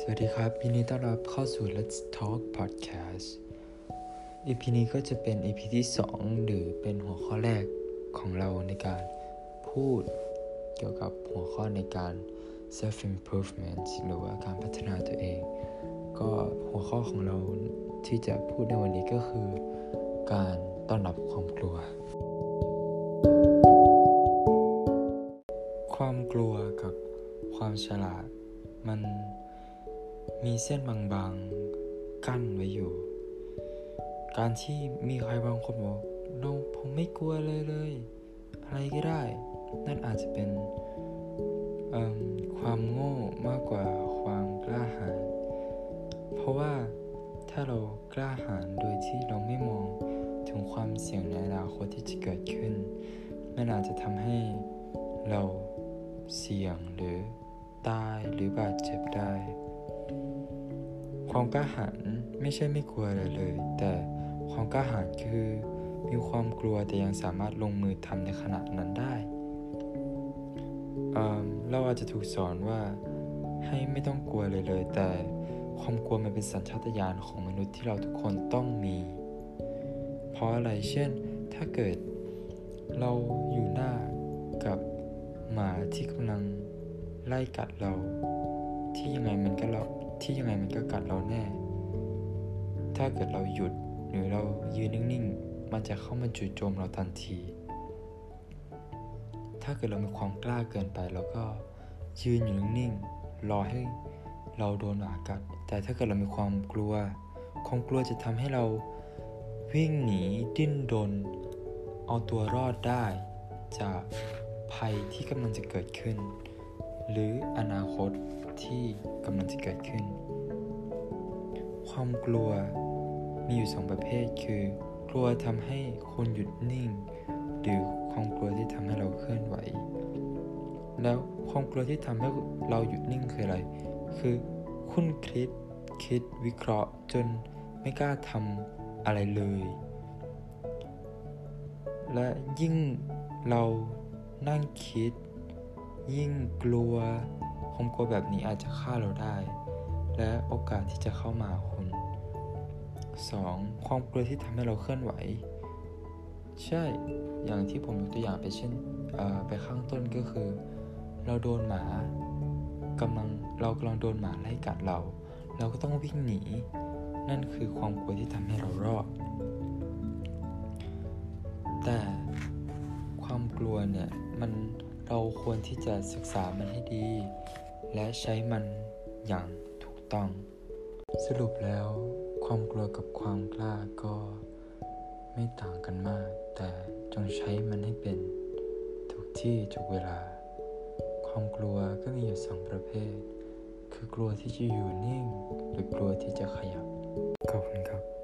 สวัสดีครับยินดีต้อนรับเข้าสู่ Let's Talk Podcast EP นี้ก็จะเป็น EP ที่ 2 หรือเป็นหัวข้อแรกของเราในการพูดเกี่ยวกับหัวข้อในการ self improvement หรือว่าการพัฒนาตัวเอง ก็หัวข้อของเราที่จะพูดในวันนี้ก็คือ การต้อนรับความกลัว ความกลัวกับความฉลาดมัน มีเส้นบางๆ กั้นไว้อยู่ การที่มีใครบางคนบอกโนผมไม่กลัวเลยเลย อะไรก็ได้ นั่นอาจจะเป็นความโง่มากกว่าความกล้าหาญ เพราะว่าถ้าเรากล้าหาญโดยที่เราไม่มองถึงความเสี่ยงในอนาคตที่จะเกิดขึ้น มันอาจจะทำให้เราเสี่ยงหรือตายหรือบาดเจ็บได้ ความกล้าหาญไม่ใช่ไม่กลัวอะไรเลย แต่ความกล้าหาญคือ มีความกลัวแต่ยังสามารถลงมือทำในขณะนั้นได้เเราอาจจะถูกสอนว่าให้ไม่ต้องกลัวเลยเลย แต่ความกลัวมันเป็นสัญชาตญาณของมนุษย์ที่เราทุกคนต้องมี เพราะอะไรเช่น ถ้าเกิดเราอยู่หน้ากับหมาที่กำลังไล่กัดเรา ที่ยังไงมันก็เรา ที่ยังไงมันก็กัดเราแน่ ถ้าเกิดเราหยุดหรือเรายืนนิ่งๆ มันจะเข้ามาจู่โจมเราทันที ถ้าเกิดเรามีความกล้าเกินไปเราก็ยืนอยู่นิ่งๆ รอให้เราโดนหมากัด แต่ถ้าเกิดเรามีความกลัว ความกลัวจะทำให้เราวิ่งหนีดิ้นรนเอาตัวรอดได้ จากภัยที่กำลังจะเกิดขึ้น หรืออนาคต ที่กำลังจะเกิดขึ้น ความกลัวมีอยู่สองประเภทคือ กลัวทำให้คนหยุดนิ่ง หรือความกลัวที่ทำให้เราเคลื่อนไหว แล้วความกลัวที่ทำให้เราหยุดนิ่งคืออะไร คือคุณคิดคิดวิเคราะห์จนไม่กล้าทำอะไรเลย และยิ่งเรานั่งคิด ยิ่งกลัว ความกลัวแบบนี้อาจจะฆ่าเราได้ และโอกาสที่จะเข้ามาคุณ 2. ความกลัวที่ทำให้เราเคลื่อนไหว ใช่ อย่างที่ผมยกตัวอย่างไปเช่นไปข้างต้นก็คือ เราโดนหมากำลังเรากำลังโดนหมาไล่กัดเรา เราก็ต้องวิ่งหนี นั่นคือความกลัวที่ทำให้เรารอด เราควรที่จะศึกษามันให้ดี และใช้มันอย่างถูกต้อง สรุปแล้ว ความกลัวกับความกล้าก็ไม่ต่างกันมาก แต่จงใช้มันให้เป็นทุกที่ทุกเวลา ความกลัวก็มีอยู่สองประเภท คือกลัวที่จะอยู่นิ่ง หรือกลัวที่จะขยับขอบคุณครับ